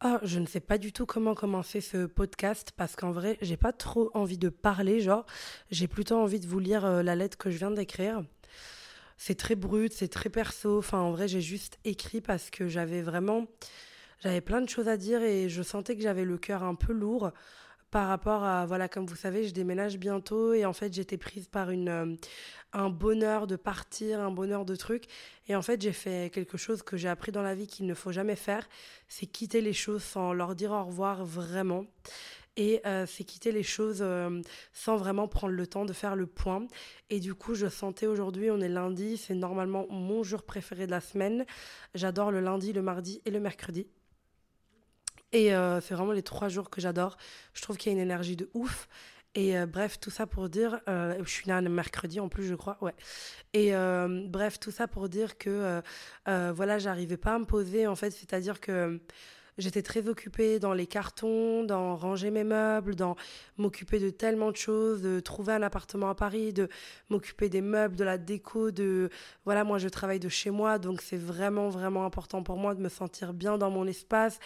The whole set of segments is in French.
Ah, je ne sais pas du tout comment commencer ce podcast parce qu'en vrai, j'ai pas trop envie de parler, genre, j'ai plutôt envie de vous lire euh, la lettre que je viens d'écrire. C'est très brut, c'est très perso. Enfin, en vrai, j'ai juste écrit parce que j'avais vraiment. J'avais plein de choses à dire et je sentais que j'avais le cœur un peu lourd par rapport à, voilà, comme vous savez, je déménage bientôt et en fait, j'étais prise par une, euh, un bonheur de partir, un bonheur de trucs. Et en fait, j'ai fait quelque chose que j'ai appris dans la vie qu'il ne faut jamais faire, c'est quitter les choses sans leur dire au revoir vraiment. Et euh, c'est quitter les choses euh, sans vraiment prendre le temps de faire le point. Et du coup, je sentais aujourd'hui, on est lundi, c'est normalement mon jour préféré de la semaine. J'adore le lundi, le mardi et le mercredi. Et euh, c'est vraiment les trois jours que j'adore. Je trouve qu'il y a une énergie de ouf. Et euh, bref, tout ça pour dire, euh, je suis là un mercredi en plus, je crois, ouais. Et bref, tout ça pour dire que, voilà, j'arrivais pas à me poser, en fait, c'est-à-dire que J'étais très occupée dans les cartons, dans ranger mes meubles, dans m'occuper de tellement de choses, de trouver un appartement à Paris, de m'occuper des meubles, de la déco, de voilà, moi je travaille de chez moi, donc c'est vraiment vraiment important pour moi de me sentir bien dans mon espace,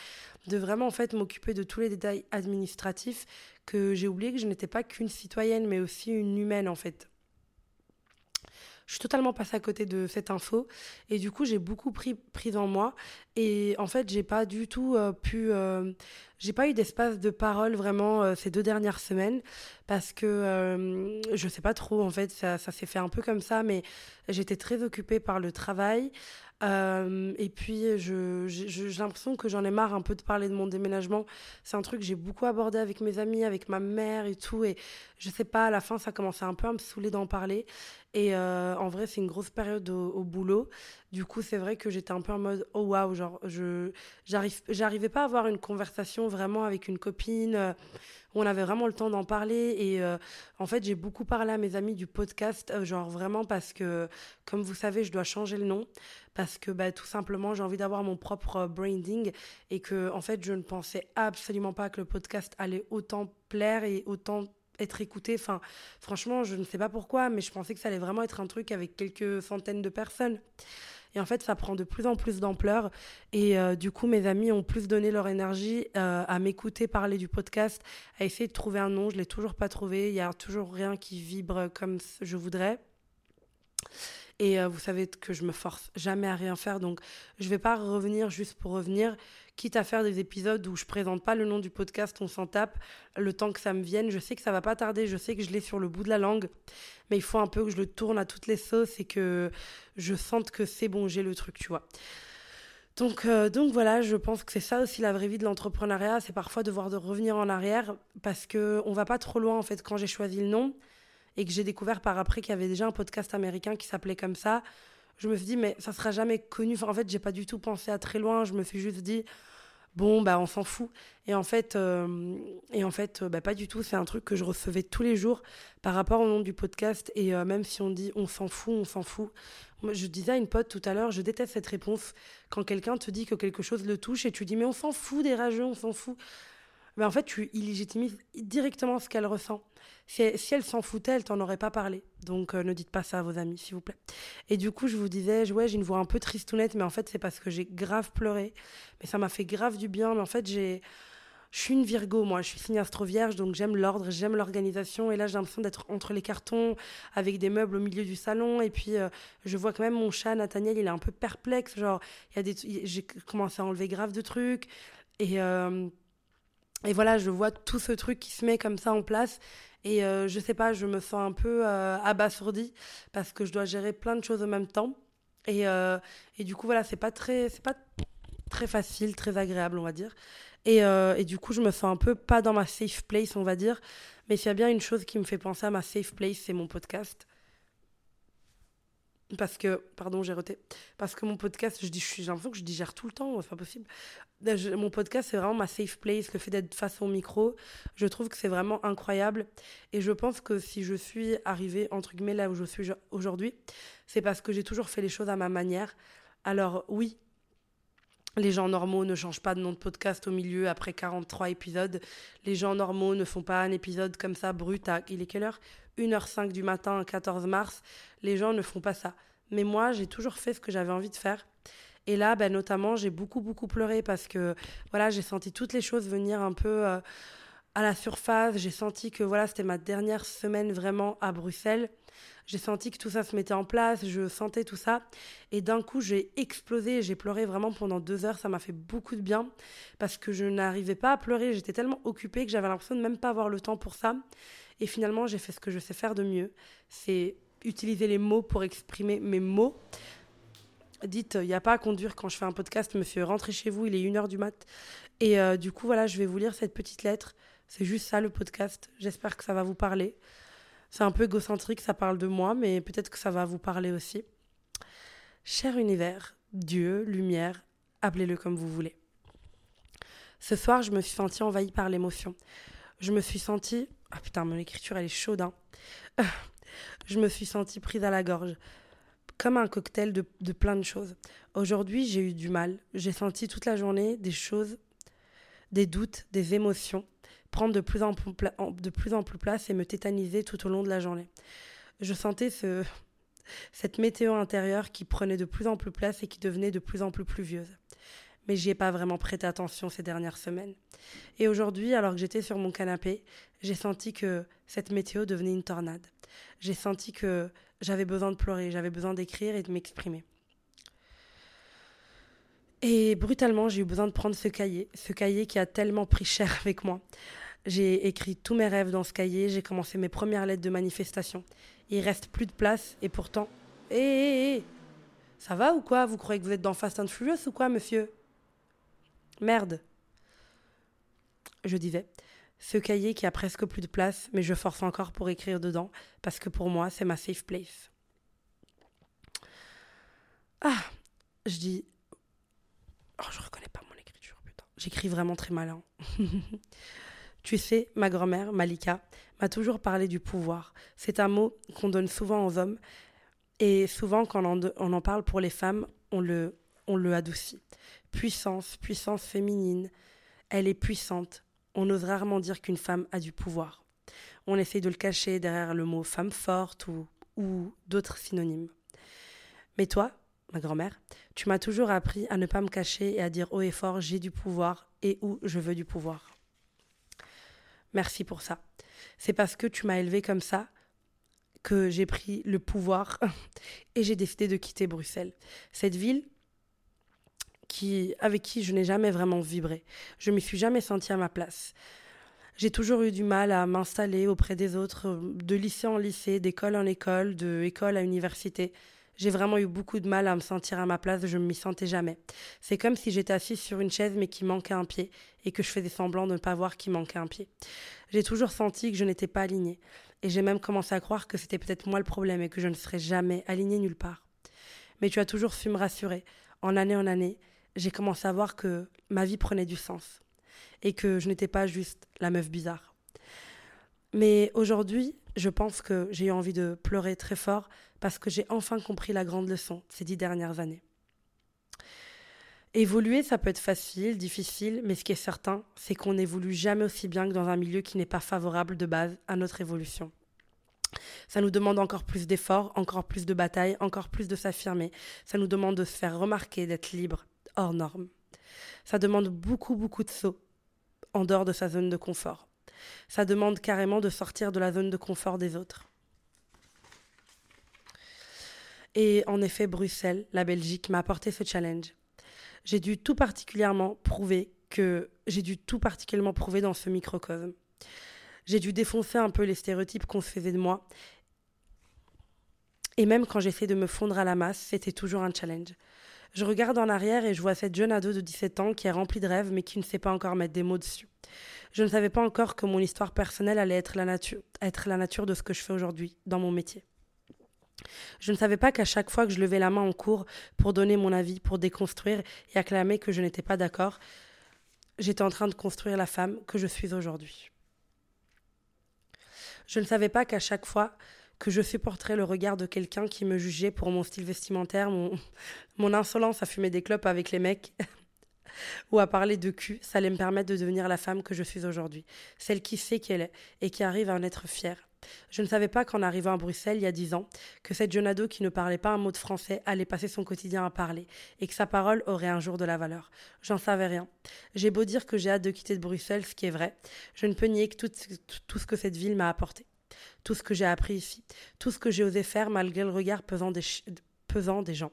de vraiment en fait m'occuper de tous les détails administratifs que j'ai oublié que je n'étais pas qu'une citoyenne mais aussi une humaine en fait. Je suis totalement passée à côté de cette info et du coup j'ai beaucoup pris pris en moi et en fait j'ai pas du tout euh, pu euh, j'ai pas eu d'espace de parole vraiment euh, ces deux dernières semaines parce que je sais pas trop en fait ça, ça s'est fait un peu comme ça mais j'étais très occupée par le travail euh, et puis, j'ai l'impression que j'en ai marre un peu de parler de mon déménagement. C'est un truc que j'ai beaucoup abordé avec mes amis, avec ma mère et tout. Et je sais pas, à la fin, ça commençait un peu à me saouler d'en parler. Et euh, en vrai, c'est une grosse période au, boulot. Du coup, c'est vrai que j'étais un peu en mode oh waouh, genre, je j'arrivais pas à avoir une conversation vraiment avec une copine. Euh, on avait vraiment le temps d'en parler. Et euh, en fait, j'ai beaucoup parlé à mes amis du podcast, genre vraiment parce que, comme vous savez, je dois changer le nom. Parce que bah, tout simplement, j'ai envie d'avoir mon propre branding. Et que, en fait, je ne pensais absolument pas que le podcast allait autant plaire et autant être écouté. Enfin, franchement, je ne sais pas pourquoi, mais je pensais que ça allait vraiment être un truc avec quelques centaines de personnes. Et en fait, ça prend de plus en plus d'ampleur. Et euh, du coup, mes amis ont plus donné leur énergie euh, à m'écouter parler du podcast, à essayer de trouver un nom. Je l'ai toujours pas trouvé. Il y a toujours rien qui vibre comme je voudrais. Et euh, vous savez que je me force jamais à rien faire, donc je vais pas revenir juste pour revenir quitte à faire des épisodes où je présente pas le nom du podcast, on s'en tape, le temps que ça me vienne. Je sais que ça va pas tarder, je sais que je l'ai sur le bout de la langue, mais il faut un peu que je le tourne à toutes les sauces et que je sente que c'est bon, j'ai le truc, tu vois. Donc, euh, donc voilà, je pense que c'est ça aussi la vraie vie de l'entrepreneuriat, c'est parfois devoir de revenir en arrière parce que on va pas trop loin en fait quand j'ai choisi le nom et que j'ai découvert par après qu'il y avait déjà un podcast américain qui s'appelait comme ça je me suis dit, mais ça sera jamais connu. en fait, j'ai pas du tout pensé à très loin. Je me suis juste dit, bon, bah, on s'en fout. Et en fait, euh, et en fait euh, bah, pas du tout. C'est un truc que je recevais tous les jours par rapport au nom du podcast. Et euh, même si on dit on s'en fout, on s'en fout. Je disais à une pote tout à l'heure, je déteste cette réponse quand quelqu'un te dit que quelque chose le touche et tu dis, mais on s'en fout des rageux, on s'en fout. Mais en fait, tu illégitimises directement ce qu'elle ressent. Si elle, s'en foutait, elle t'en aurait pas parlé. Donc euh, ne dites pas ça à vos amis, s'il vous plaît. Et du coup, je vous disais, ouais, j'ai une voix un peu tristounette, mais en fait, c'est parce que j'ai grave pleuré. Mais ça m'a fait grave du bien. Mais en fait, j'ai. Je suis une Virgo, moi, je suis signe astro vierge, donc j'aime l'ordre, j'aime l'organisation. Et là, j'ai l'impression d'être entre les cartons, avec des meubles au milieu du salon. Et puis, euh, je vois quand même mon chat, Nathaniel, il est un peu perplexe. Genre, il y a des, j'ai commencé à enlever grave de trucs. Et, euh, et voilà, je vois tout ce truc qui se met comme ça en place. Et euh, je sais pas, je me sens un peu euh, abasourdie parce que je dois gérer plein de choses en même temps. Et, euh, et du coup, voilà, c'est pas très, pas très facile, très agréable, on va dire. Et, et, du coup, je me sens un peu pas dans ma safe place, on va dire. Mais s'il y a bien une chose qui me fait penser à ma safe place, c'est mon podcast parce que, pardon, j'ai roté, parce que mon podcast, je dis, j'ai l'impression que je digère tout le temps, c'est pas possible. mon podcast, c'est vraiment ma safe place, le fait d'être face au micro, je trouve que c'est vraiment incroyable. Et je pense que si je suis arrivée, entre guillemets, là où je suis aujourd'hui, c'est parce que j'ai toujours fait les choses à ma manière. Alors oui, les gens normaux ne changent pas de nom de podcast au milieu après 43 épisodes. Les gens normaux ne font pas un épisode comme ça brut à il est quelle heure? 1h05 du matin, 14 mars. Les gens ne font pas ça. Mais moi, j'ai toujours fait ce que j'avais envie de faire. Et là, ben, notamment, j'ai beaucoup, beaucoup pleuré parce que voilà, j'ai senti toutes les choses venir un peu euh, à la surface. J'ai senti que voilà, c'était ma dernière semaine vraiment à Bruxelles. J'ai senti que tout ça se mettait en place, je sentais tout ça. Et d'un coup, j'ai explosé j'ai pleuré vraiment pendant deux heures. Ça m'a fait beaucoup de bien parce que je n'arrivais pas à pleurer. J'étais tellement occupée que j'avais l'impression de même pas avoir le temps pour ça. Et finalement, j'ai fait ce que je sais faire de mieux. C'est utiliser les mots pour exprimer mes mots. Dites, il n'y a pas à conduire quand je fais un podcast, monsieur. Rentrez chez vous, il est 1h du mat. Et euh, du coup, voilà, je vais vous lire cette petite lettre. C'est juste ça le podcast. J'espère que ça va vous parler. C'est un peu égocentrique, ça parle de moi, mais peut-être que ça va vous parler aussi. Cher univers, Dieu, lumière, appelez-le comme vous voulez. Ce soir, je me suis sentie envahie par l'émotion. Je me suis sentie. Ah putain, mon écriture, elle est chaude, hein. je me suis sentie prise à la gorge comme un cocktail de, de plein de choses. Aujourd'hui, j'ai eu du mal. J'ai senti toute la journée des choses, des doutes, des émotions prendre de plus en plus, de plus, en plus place et me tétaniser tout au long de la journée. Je sentais ce, cette météo intérieure qui prenait de plus en plus place et qui devenait de plus en plus pluvieuse. Mais j'y ai pas vraiment prêté attention ces dernières semaines. Et aujourd'hui, alors que j'étais sur mon canapé, j'ai senti que cette météo devenait une tornade. J'ai senti que j'avais besoin de pleurer, j'avais besoin d'écrire et de m'exprimer. Et brutalement, j'ai eu besoin de prendre ce cahier, ce cahier qui a tellement pris cher avec moi. J'ai écrit tous mes rêves dans ce cahier, j'ai commencé mes premières lettres de manifestation. Il reste plus de place et pourtant. Hé, hé, hé Ça va ou quoi? Vous croyez que vous êtes dans Fast and Furious ou quoi, monsieur? Merde. Je disais. Ce cahier qui a presque plus de place, mais je force encore pour écrire dedans, parce que pour moi, c'est ma safe place. Ah Je dis. Oh, je reconnais pas mon écriture, putain. J'écris vraiment très mal. Tu sais, ma grand-mère, Malika, m'a toujours parlé du pouvoir. C'est un mot qu'on donne souvent aux hommes, et souvent, quand on en, parle pour les femmes, on le, on le adoucit. Puissance, puissance féminine. Elle est puissante, on ose rarement dire qu'une femme a du pouvoir. On essaye de le cacher derrière le mot femme forte ou, ou d'autres synonymes. Mais toi, ma grand-mère, tu m'as toujours appris à ne pas me cacher et à dire haut et fort j'ai du pouvoir et où je veux du pouvoir. Merci pour ça. C'est parce que tu m'as élevé comme ça que j'ai pris le pouvoir et j'ai décidé de quitter Bruxelles. Cette ville qui, avec qui je n'ai jamais vraiment vibré. Je ne m'y suis jamais sentie à ma place. J'ai toujours eu du mal à m'installer auprès des autres, de lycée en lycée, d'école en école, de école à université. J'ai vraiment eu beaucoup de mal à me sentir à ma place, je ne m'y sentais jamais. C'est comme si j'étais assise sur une chaise mais qui manquait un pied et que je faisais semblant de ne pas voir qu'il manquait un pied. J'ai toujours senti que je n'étais pas alignée et j'ai même commencé à croire que c'était peut-être moi le problème et que je ne serais jamais alignée nulle part. Mais tu as toujours su me rassurer. En année en année, j'ai commencé à voir que ma vie prenait du sens et que je n'étais pas juste la meuf bizarre. Mais aujourd'hui, je pense que j'ai eu envie de pleurer très fort parce que j'ai enfin compris la grande leçon ces dix dernières années. Évoluer, ça peut être facile, difficile, mais ce qui est certain, c'est qu'on n'évolue jamais aussi bien que dans un milieu qui n'est pas favorable de base à notre évolution. Ça nous demande encore plus d'efforts, encore plus de batailles, encore plus de s'affirmer. Ça nous demande de se faire remarquer, d'être libre, hors norme. Ça demande beaucoup, beaucoup de sauts en dehors de sa zone de confort. Ça demande carrément de sortir de la zone de confort des autres. Et en effet, Bruxelles, la Belgique, m'a apporté ce challenge. J'ai dû tout particulièrement prouver que j'ai dû tout particulièrement prouver dans ce microcosme. J'ai dû défoncer un peu les stéréotypes qu'on faisait de moi. Et même quand j'essaie de me fondre à la masse, c'était toujours un challenge. Je regarde en arrière et je vois cette jeune ado de 17 ans qui est remplie de rêves mais qui ne sait pas encore mettre des mots dessus. Je ne savais pas encore que mon histoire personnelle allait être la nature, de ce que je fais aujourd'hui dans mon métier. Je ne savais pas qu'à chaque fois que je levais la main en cours pour donner mon avis, pour déconstruire et acclamer que je n'étais pas d'accord, j'étais en train de construire la femme que je suis aujourd'hui. Je ne savais pas qu'à chaque fois que je supporterais le regard de quelqu'un qui me jugeait pour mon style vestimentaire, mon, insolence à fumer des clopes avec les mecs ou à parler de cul, ça allait me permettre de devenir la femme que je suis aujourd'hui, celle qui sait qu'elle est et qui arrive à en être fière Je ne savais pas qu'en arrivant à Bruxelles il y a dix ans, que cette jeune ado qui ne parlait pas un mot de français allait passer son quotidien à parler, et que sa parole aurait un jour de la valeur. J'en savais rien. J'ai beau dire que j'ai hâte de quitter de Bruxelles, ce qui est vrai, je ne peux nier que tout ce que cette ville m'a apporté. Tout ce que j'ai appris ici, tout ce que j'ai osé faire malgré le regard pesant des, pesant des gens.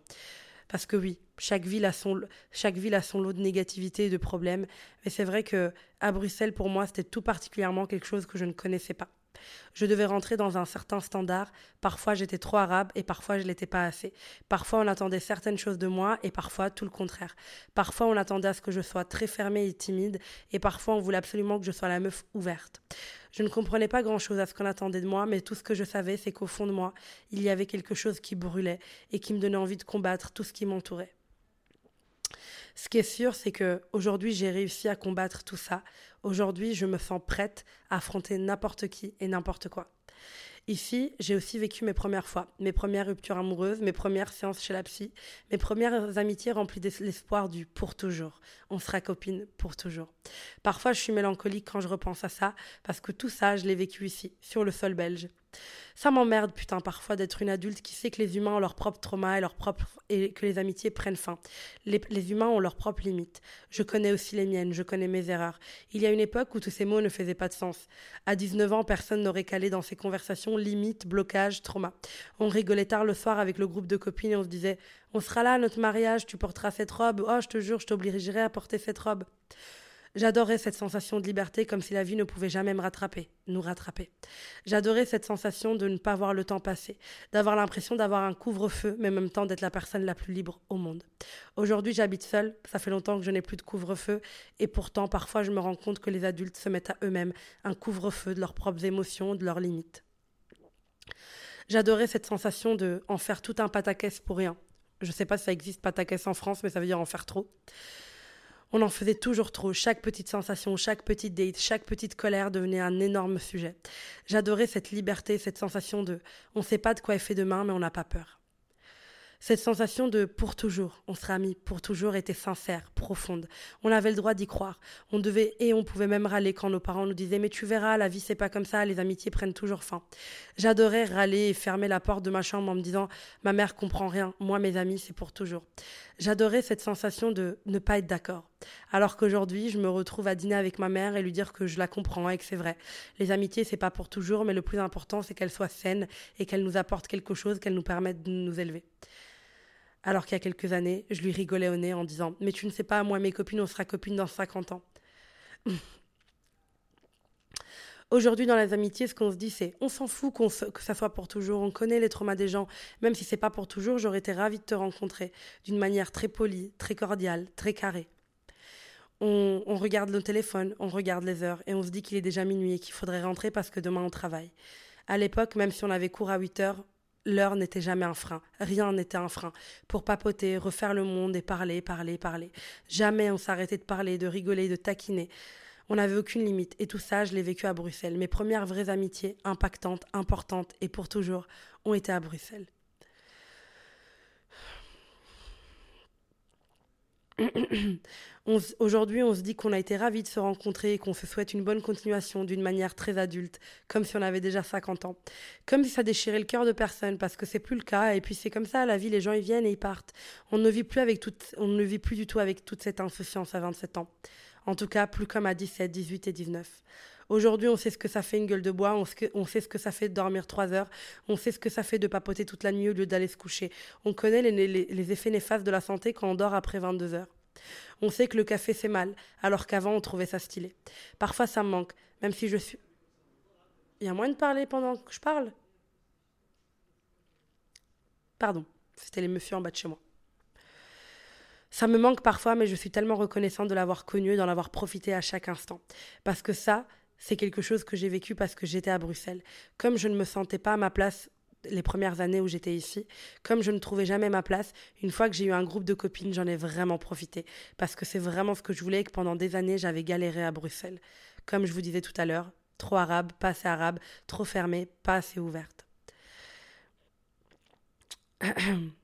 Parce que oui, chaque ville a son, chaque ville a son lot de négativité et de problèmes. Mais c'est vrai que à Bruxelles, pour moi, c'était tout particulièrement quelque chose que je ne connaissais pas. Je devais rentrer dans un certain standard. Parfois, j'étais trop arabe et parfois, je l'étais pas assez. Parfois, on attendait certaines choses de moi et parfois, tout le contraire. Parfois, on attendait à ce que je sois très fermée et timide et parfois, on voulait absolument que je sois la meuf ouverte. Je ne comprenais pas grand-chose à ce qu'on attendait de moi, mais tout ce que je savais, c'est qu'au fond de moi, il y avait quelque chose qui brûlait et qui me donnait envie de combattre tout ce qui m'entourait. Ce qui est sûr, c'est que aujourd'hui, j'ai réussi à combattre tout ça. Aujourd'hui, je me sens prête à affronter n'importe qui et n'importe quoi. Ici, j'ai aussi vécu mes premières fois, mes premières ruptures amoureuses, mes premières séances chez la psy, mes premières amitiés remplies de l'espoir du pour toujours. On sera copine pour toujours. Parfois, je suis mélancolique quand je repense à ça, parce que tout ça, je l'ai vécu ici, sur le sol belge. Ça m'emmerde, putain, parfois d'être une adulte qui sait que les humains ont leurs propres traumas et, leurs propres... et que les amitiés prennent fin. Les, humains ont leurs propres limites. Je connais aussi les miennes, je connais mes erreurs. Il y a une époque où tous ces mots ne faisaient pas de sens. À 19 ans, personne n'aurait calé dans ces conversations limite, blocage, trauma. On rigolait tard le soir avec le groupe de copines et on se disait On sera là à notre mariage, tu porteras cette robe. Oh, je te jure, je t'obligerai à porter cette robe. J'adorais cette sensation de liberté comme si la vie ne pouvait jamais me rattraper, nous rattraper. J'adorais cette sensation de ne pas voir le temps passer, d'avoir l'impression d'avoir un couvre-feu, mais en même temps d'être la personne la plus libre au monde. Aujourd'hui, j'habite seule, ça fait longtemps que je n'ai plus de couvre-feu, et pourtant, parfois, je me rends compte que les adultes se mettent à eux-mêmes un couvre-feu de leurs propres émotions, de leurs limites. J'adorais cette sensation de en faire tout un pataquès pour rien. Je sais pas si ça existe pataquès en France, mais ça veut dire en faire trop. On en faisait toujours trop. Chaque petite sensation, chaque petite date, chaque petite colère devenait un énorme sujet. J'adorais cette liberté, cette sensation de on ne sait pas de quoi est fait demain, mais on n'a pas peur. Cette sensation de pour toujours, on sera amis pour toujours était sincère, profonde. On avait le droit d'y croire. On devait et on pouvait même râler quand nos parents nous disaient mais tu verras, la vie c'est pas comme ça, les amitiés prennent toujours fin. J'adorais râler et fermer la porte de ma chambre en me disant ma mère comprend rien, moi mes amis c'est pour toujours. J'adorais cette sensation de ne pas être d'accord. Alors qu'aujourd'hui, je me retrouve à dîner avec ma mère et lui dire que je la comprends et que c'est vrai. Les amitiés, c'est pas pour toujours, mais le plus important, c'est qu'elles soient saines et qu'elles nous apportent quelque chose, qu'elles nous permettent de nous élever. Alors qu'il y a quelques années, je lui rigolais au nez en disant Mais tu ne sais pas, moi, mes copines, on sera copines dans 50 ans. Aujourd'hui, dans les amitiés, ce qu'on se dit, c'est on s'en fout que ça soit pour toujours. On connaît les traumas des gens. Même si c'est pas pour toujours, j'aurais été ravie de te rencontrer d'une manière très polie, très cordiale, très carrée. On, on, regarde nos téléphones, on regarde les heures et on se dit qu'il est déjà minuit et qu'il faudrait rentrer parce que demain on travaille. À l'époque, même si on avait cours à 8 heures, L'heure n'était jamais un frein, rien n'était un frein. Pour papoter, refaire le monde et parler, parler, parler. Jamais on s'arrêtait de parler, de rigoler, de taquiner. On n'avait aucune limite, et tout ça, je l'ai vécu à Bruxelles. Mes premières vraies amitiés, impactantes, importantes, et pour toujours, ont été à Bruxelles. Aujourd'hui, on se dit qu'on a été ravis de se rencontrer et qu'on se souhaite une bonne continuation d'une manière très adulte, comme si on avait déjà 50 ans. Comme si ça déchirait le cœur de personne, parce que c'est plus le cas, et puis c'est comme ça, la vie, les gens ils viennent et ils partent. On ne vit plus avec toute, on ne vit plus du tout avec toute cette insouciance à 27 ans. En tout cas, plus comme à 17, 18 et 19. Aujourd'hui, on sait ce que ça fait une gueule de bois, on, sait ce que ça fait de dormir trois heures, on sait ce que ça fait de papoter toute la nuit au lieu d'aller se coucher. On connaît les, effets néfastes de la santé quand on dort après 22 heures. On sait que le café c'est mal, alors qu'avant on trouvait ça stylé. Parfois ça me manque, même si je suis. Il y a moins de parler pendant que je parle? Pardon, c'était les messieurs en bas de chez moi. Ça me manque parfois, mais je suis tellement reconnaissante de l'avoir connu et d'en avoir profité à chaque instant. Parce que ça, c'est quelque chose que j'ai vécu parce que j'étais à Bruxelles. Comme je ne me sentais pas à ma place les premières années où j'étais ici, comme je ne trouvais jamais ma place, une fois que j'ai eu un groupe de copines, j'en ai vraiment profité. Parce que c'est vraiment ce que je voulais et que pendant des années, j'avais galéré à Bruxelles. Comme je vous disais tout à l'heure, trop arabe, pas assez arabe, trop fermée, pas assez ouverte.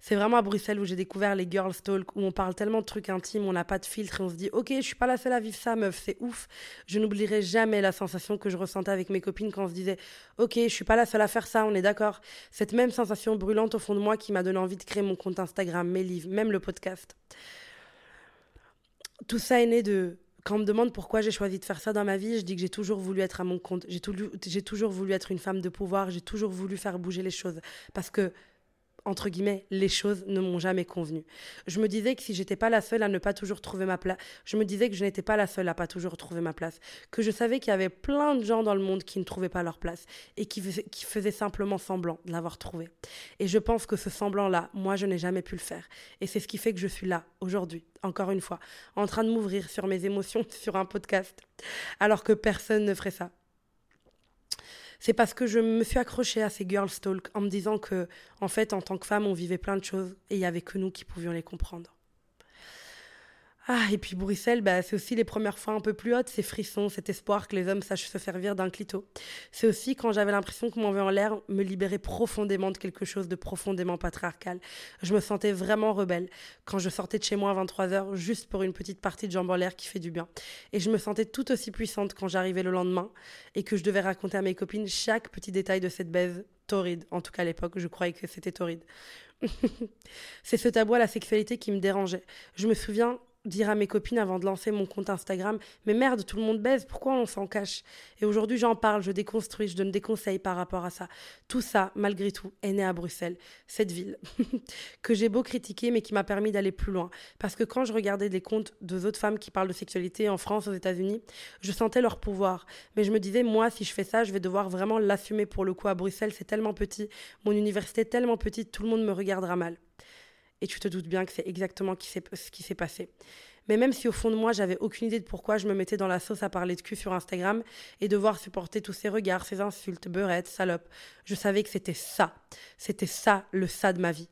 C'est vraiment à Bruxelles où j'ai découvert les girls talk, où on parle tellement de trucs intimes, on n'a pas de filtre et on se dit Ok, je suis pas la seule à vivre ça, meuf, c'est ouf. Je n'oublierai jamais la sensation que je ressentais avec mes copines quand on se disait Ok, je suis pas la seule à faire ça, on est d'accord. Cette même sensation brûlante au fond de moi qui m'a donné envie de créer mon compte Instagram, mes livres, même le podcast. Tout ça est né de quand on me demande pourquoi j'ai choisi de faire ça dans ma vie, je dis que j'ai toujours voulu être à mon compte. J'ai toujours voulu être une femme de pouvoir. J'ai toujours voulu faire bouger les choses. Parce que entre guillemets, les choses ne m'ont jamais convenu. Je me disais que si j'étais pas la seule à ne pas toujours trouver ma place, je me disais que je n'étais pas la seule à pas toujours trouver ma place, que je savais qu'il y avait plein de gens dans le monde qui ne trouvaient pas leur place et qui, qui faisaient simplement semblant de l'avoir trouvé. Et je pense que ce semblant-là, moi, je n'ai jamais pu le faire. Et c'est ce qui fait que je suis là, aujourd'hui, encore une fois, en train de m'ouvrir sur mes émotions sur un podcast, alors que personne ne ferait ça c'est parce que je me suis accrochée à ces girls talk en me disant que, en fait, en tant que femme, on vivait plein de choses et il y avait que nous qui pouvions les comprendre. Ah, et puis Bruxelles, bah, c'est aussi les premières fois un peu plus hautes, ces frissons, cet espoir que les hommes sachent se servir d'un clito. C'est aussi quand j'avais l'impression que mon vœu en l'air me libérait profondément de quelque chose de profondément patriarcal. Je me sentais vraiment rebelle quand je sortais de chez moi à 23h juste pour une petite partie de jambes en l'air qui fait du bien. Et je me sentais tout aussi puissante quand j'arrivais le lendemain et que je devais raconter à mes copines chaque petit détail de cette baise torride. En tout cas, à l'époque, je croyais que c'était torride. c'est ce tabou à la sexualité qui me dérangeait. Je me souviens dire à mes copines avant de lancer mon compte Instagram Mais merde, tout le monde baise, pourquoi on s'en cache? Et aujourd'hui, j'en parle, je déconstruis, je donne des conseils par rapport à ça. Tout ça, malgré tout, est né à Bruxelles, cette ville, que j'ai beau critiquer, mais qui m'a permis d'aller plus loin. Parce que quand je regardais des comptes de autres femmes qui parlent de sexualité en France, aux États-Unis, je sentais leur pouvoir. Mais je me disais, moi, si je fais ça, je vais devoir vraiment l'assumer pour le coup. À Bruxelles, c'est tellement petit, mon université est tellement petite, tout le monde me regardera mal. Et tu te doutes bien que c'est exactement ce qui s'est passé. Mais même si au fond de moi, j'avais aucune idée de pourquoi je me mettais dans la sauce à parler de cul sur Instagram et devoir supporter tous ces regards, ces insultes, beurettes, salopes, je savais que c'était ça. C'était ça, le ça de ma vie.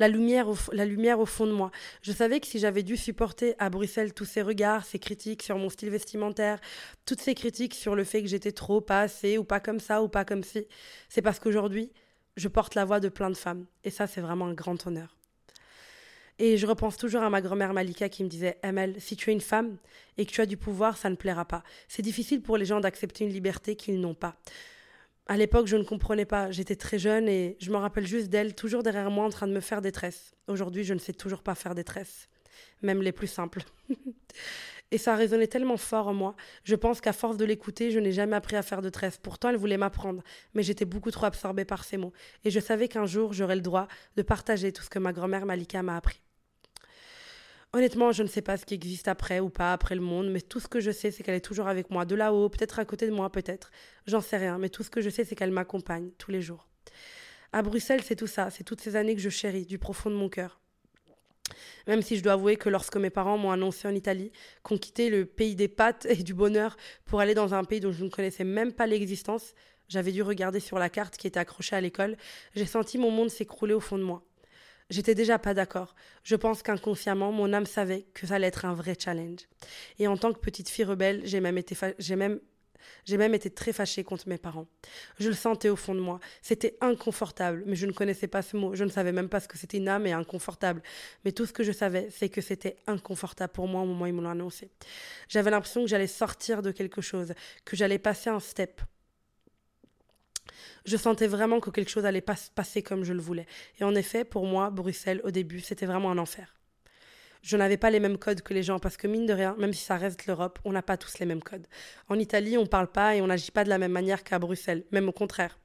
La lumière, au, la lumière au fond de moi. Je savais que si j'avais dû supporter à Bruxelles tous ces regards, ces critiques sur mon style vestimentaire, toutes ces critiques sur le fait que j'étais trop, pas assez, ou pas comme ça, ou pas comme ci, c'est parce qu'aujourd'hui, je porte la voix de plein de femmes. Et ça, c'est vraiment un grand honneur. Et je repense toujours à ma grand-mère Malika qui me disait Emel, si tu es une femme et que tu as du pouvoir, ça ne plaira pas. C'est difficile pour les gens d'accepter une liberté qu'ils n'ont pas. À l'époque, je ne comprenais pas. J'étais très jeune et je me rappelle juste d'elle, toujours derrière moi, en train de me faire des tresses. Aujourd'hui, je ne sais toujours pas faire des tresses, même les plus simples. Et ça résonnait tellement fort en moi. Je pense qu'à force de l'écouter, je n'ai jamais appris à faire de tresse. Pourtant, elle voulait m'apprendre, mais j'étais beaucoup trop absorbée par ses mots. Et je savais qu'un jour, j'aurais le droit de partager tout ce que ma grand-mère Malika m'a appris. Honnêtement, je ne sais pas ce qui existe après ou pas après le monde, mais tout ce que je sais, c'est qu'elle est toujours avec moi, de là-haut, peut-être à côté de moi, peut-être. J'en sais rien, mais tout ce que je sais, c'est qu'elle m'accompagne tous les jours. À Bruxelles, c'est tout ça, c'est toutes ces années que je chéris, du profond de mon cœur. Même si je dois avouer que lorsque mes parents m'ont annoncé en Italie qu'on quittait le pays des pâtes et du bonheur pour aller dans un pays dont je ne connaissais même pas l'existence, j'avais dû regarder sur la carte qui était accrochée à l'école, j'ai senti mon monde s'écrouler au fond de moi. J'étais déjà pas d'accord. Je pense qu'inconsciemment, mon âme savait que ça allait être un vrai challenge. Et en tant que petite fille rebelle, j'ai même été, j'ai même j'ai même été très fâchée contre mes parents. Je le sentais au fond de moi. C'était inconfortable, mais je ne connaissais pas ce mot. Je ne savais même pas ce que c'était une âme et inconfortable. Mais tout ce que je savais, c'est que c'était inconfortable pour moi au moment où ils me l'ont annoncé. J'avais l'impression que j'allais sortir de quelque chose, que j'allais passer un step. Je sentais vraiment que quelque chose allait pas se passer comme je le voulais. Et en effet, pour moi, Bruxelles, au début, c'était vraiment un enfer je n'avais pas les mêmes codes que les gens parce que mine de rien, même si ça reste l'Europe, on n'a pas tous les mêmes codes. En Italie, on parle pas et on n'agit pas de la même manière qu'à Bruxelles, même au contraire.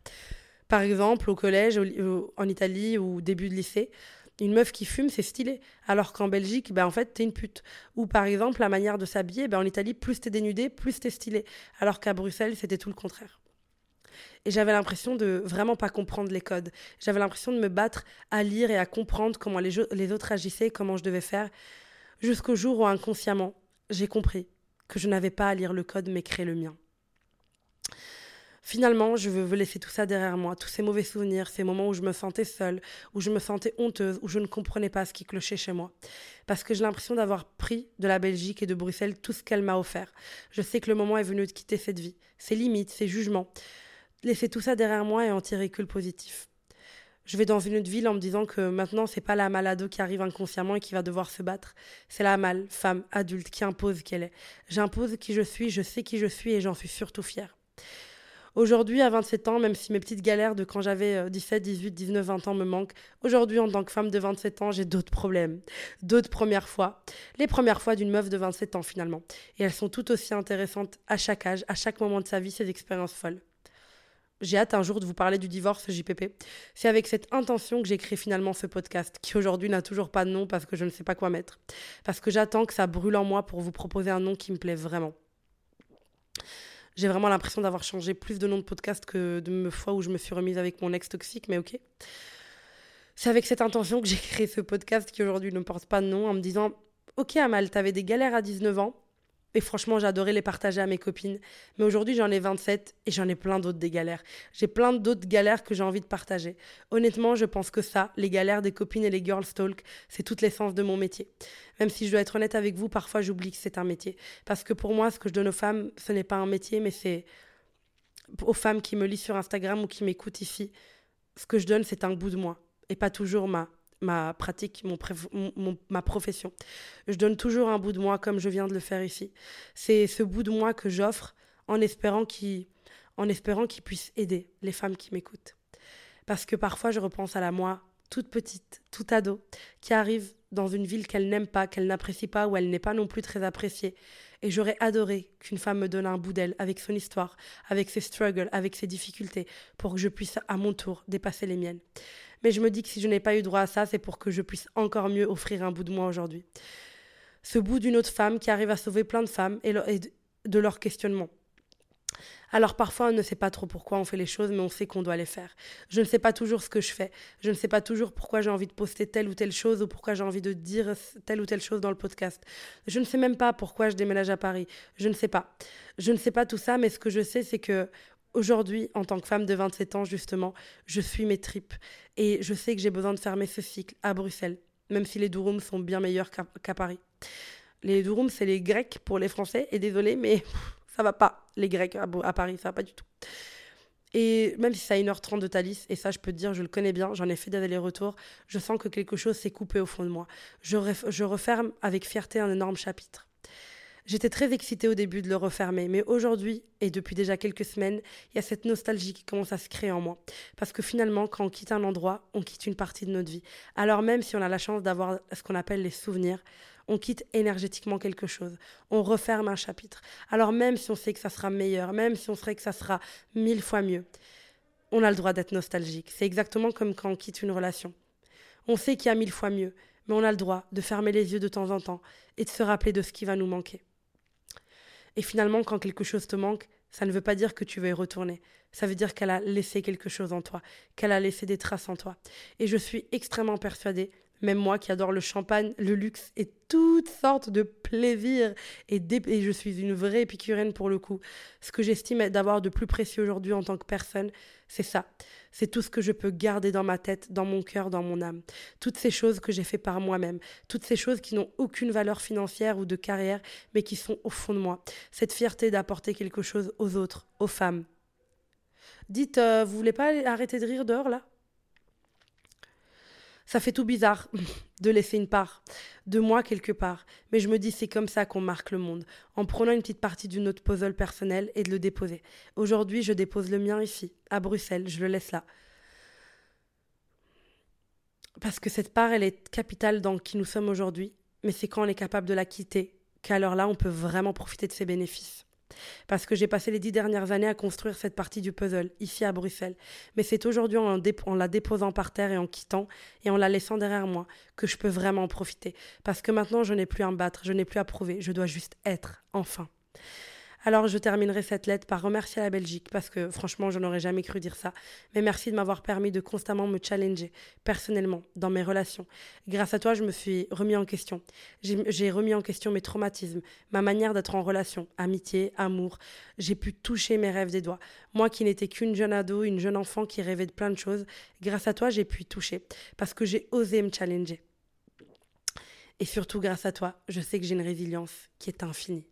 Par exemple, au collège, en Italie au début de lycée, une meuf qui fume, c'est stylé. Alors qu'en Belgique, ben, en fait, t'es une pute. Ou par exemple, la manière de s'habiller, ben, en Italie, plus t'es dénudé, plus t'es stylé. Alors qu'à Bruxelles, c'était tout le contraire. Et j'avais l'impression de vraiment pas comprendre les codes. J'avais l'impression de me battre à lire et à comprendre comment les, autres agissaient, comment je devais faire, jusqu'au jour où inconsciemment, j'ai compris que je n'avais pas à lire le code mais créer le mien. Finalement, je veux laisser tout ça derrière moi, tous ces mauvais souvenirs, ces moments où je me sentais seule, où je me sentais honteuse, où je ne comprenais pas ce qui clochait chez moi. Parce que j'ai l'impression d'avoir pris de la Belgique et de Bruxelles tout ce qu'elle m'a offert. Je sais que le moment est venu de quitter cette vie, ses limites, ses jugements, laisser tout ça derrière moi et en tirer que le positif. Je vais dans une autre ville en me disant que maintenant, c'est pas la malado qui arrive inconsciemment et qui va devoir se battre. C'est la mal, femme, adulte, qui impose qu'elle est. J'impose qui je suis, je sais qui je suis et j'en suis surtout fière. Aujourd'hui, à 27 ans, même si mes petites galères de quand j'avais 17, 18, 19, 20 ans me manquent, aujourd'hui, en tant que femme de 27 ans, j'ai d'autres problèmes, d'autres premières fois. Les premières fois d'une meuf de 27 ans, finalement. Et elles sont tout aussi intéressantes à chaque âge, à chaque moment de sa vie, ces expériences folles. J'ai hâte un jour de vous parler du divorce JPP. C'est avec cette intention que j'ai créé finalement ce podcast, qui aujourd'hui n'a toujours pas de nom parce que je ne sais pas quoi mettre. Parce que j'attends que ça brûle en moi pour vous proposer un nom qui me plaît vraiment. J'ai vraiment l'impression d'avoir changé plus de noms de podcast que de fois où je me suis remise avec mon ex toxique, mais ok. C'est avec cette intention que j'ai créé ce podcast qui aujourd'hui ne porte pas de nom en me disant Ok, Amal, t'avais des galères à 19 ans, et franchement, j'adorais les partager à mes copines. Mais aujourd'hui, j'en ai 27 et j'en ai plein d'autres des galères. J'ai plein d'autres galères que j'ai envie de partager. Honnêtement, je pense que ça, les galères des copines et les girls talk, c'est toute l'essence de mon métier. Même si je dois être honnête avec vous, parfois j'oublie que c'est un métier. Parce que pour moi, ce que je donne aux femmes, ce n'est pas un métier, mais c'est aux femmes qui me lisent sur Instagram ou qui m'écoutent ici. Ce que je donne, c'est un bout de moi et pas toujours ma ma pratique, mon, ma profession. Je donne toujours un bout de moi comme je viens de le faire ici. C'est ce bout de moi que j'offre en espérant qu'il puisse aider les femmes qui m'écoutent. Parce que parfois je repense à la moi toute petite, toute ado, qui arrive dans une ville qu'elle n'aime pas, qu'elle n'apprécie pas, où elle n'est pas non plus très appréciée. Et j'aurais adoré qu'une femme me donne un bout d'elle, avec son histoire, avec ses struggles, avec ses difficultés, pour que je puisse à mon tour dépasser les miennes. Mais je me dis que si je n'ai pas eu droit à ça, c'est pour que je puisse encore mieux offrir un bout de moi aujourd'hui. Ce bout d'une autre femme qui arrive à sauver plein de femmes et, de leur questionnement. Alors parfois, on ne sait pas trop pourquoi on fait les choses, mais on sait qu'on doit les faire. Je ne sais pas toujours ce que je fais. Je ne sais pas toujours pourquoi j'ai envie de poster telle ou telle chose ou pourquoi j'ai envie de dire telle ou telle chose dans le podcast. Je ne sais même pas pourquoi je déménage à Paris. Je ne sais pas. Je ne sais pas tout ça, mais ce que je sais, c'est que Aujourd'hui, en tant que femme de 27 ans, justement, je suis mes tripes. Et je sais que j'ai besoin de fermer ce cycle à Bruxelles, même si les Durums sont bien meilleurs qu'à Paris. Les Durums, c'est les Grecs pour les Français. Et désolé, mais ça va pas, les Grecs à, Paris, ça va pas du tout. Et même si c'est à 1h30 de Thalys, et ça je peux te dire, je le connais bien, j'en ai fait des allers-retours, je sens que quelque chose s'est coupé au fond de moi. Je, je referme avec fierté un énorme chapitre. J'étais très excitée au début de le refermer, mais aujourd'hui, et depuis déjà quelques semaines, il y a cette nostalgie qui commence à se créer en moi. Parce que finalement, quand on quitte un endroit, on quitte une partie de notre vie. Alors même si on a la chance d'avoir ce qu'on appelle les souvenirs, on quitte énergétiquement quelque chose. On referme un chapitre. Alors même si on sait que ça sera meilleur, même si on sait que ça sera mille fois mieux, on a le droit d'être nostalgique. C'est exactement comme quand on quitte une relation. On sait qu'il y a mille fois mieux, mais on a le droit de fermer les yeux de temps en temps et de se rappeler de ce qui va nous manquer. Et finalement, quand quelque chose te manque, ça ne veut pas dire que tu veux y retourner. Ça veut dire qu'elle a laissé quelque chose en toi, qu'elle a laissé des traces en toi. Et je suis extrêmement persuadée même moi qui adore le champagne, le luxe et toutes sortes de plaisirs, et, je suis une vraie épicurienne pour le coup. Ce que j'estime d'avoir de plus précieux aujourd'hui en tant que personne, c'est ça. C'est tout ce que je peux garder dans ma tête, dans mon cœur, dans mon âme. Toutes ces choses que j'ai fait par moi-même. Toutes ces choses qui n'ont aucune valeur financière ou de carrière, mais qui sont au fond de moi. Cette fierté d'apporter quelque chose aux autres, aux femmes. Dites, euh, vous voulez pas arrêter de rire dehors là? Ça fait tout bizarre de laisser une part de moi quelque part, mais je me dis c'est comme ça qu'on marque le monde, en prenant une petite partie d'une autre puzzle personnel et de le déposer. Aujourd'hui, je dépose le mien ici, à Bruxelles, je le laisse là. Parce que cette part, elle est capitale dans qui nous sommes aujourd'hui, mais c'est quand on est capable de la quitter qu'alors là, on peut vraiment profiter de ses bénéfices. Parce que j'ai passé les dix dernières années à construire cette partie du puzzle, ici à Bruxelles. Mais c'est aujourd'hui en, la déposant par terre et en quittant et en la laissant derrière moi que je peux vraiment en profiter. Parce que maintenant, je n'ai plus à me battre, je n'ai plus à prouver, je dois juste être, enfin. Alors je terminerai cette lettre par remercier la Belgique parce que franchement je n'aurais jamais cru dire ça. Mais merci de m'avoir permis de constamment me challenger personnellement dans mes relations. Grâce à toi je me suis remis en question. J'ai remis en question mes traumatismes, ma manière d'être en relation, amitié, amour. J'ai pu toucher mes rêves des doigts. Moi qui n'étais qu'une jeune ado, une jeune enfant qui rêvait de plein de choses, grâce à toi j'ai pu toucher parce que j'ai osé me challenger. Et surtout grâce à toi, je sais que j'ai une résilience qui est infinie.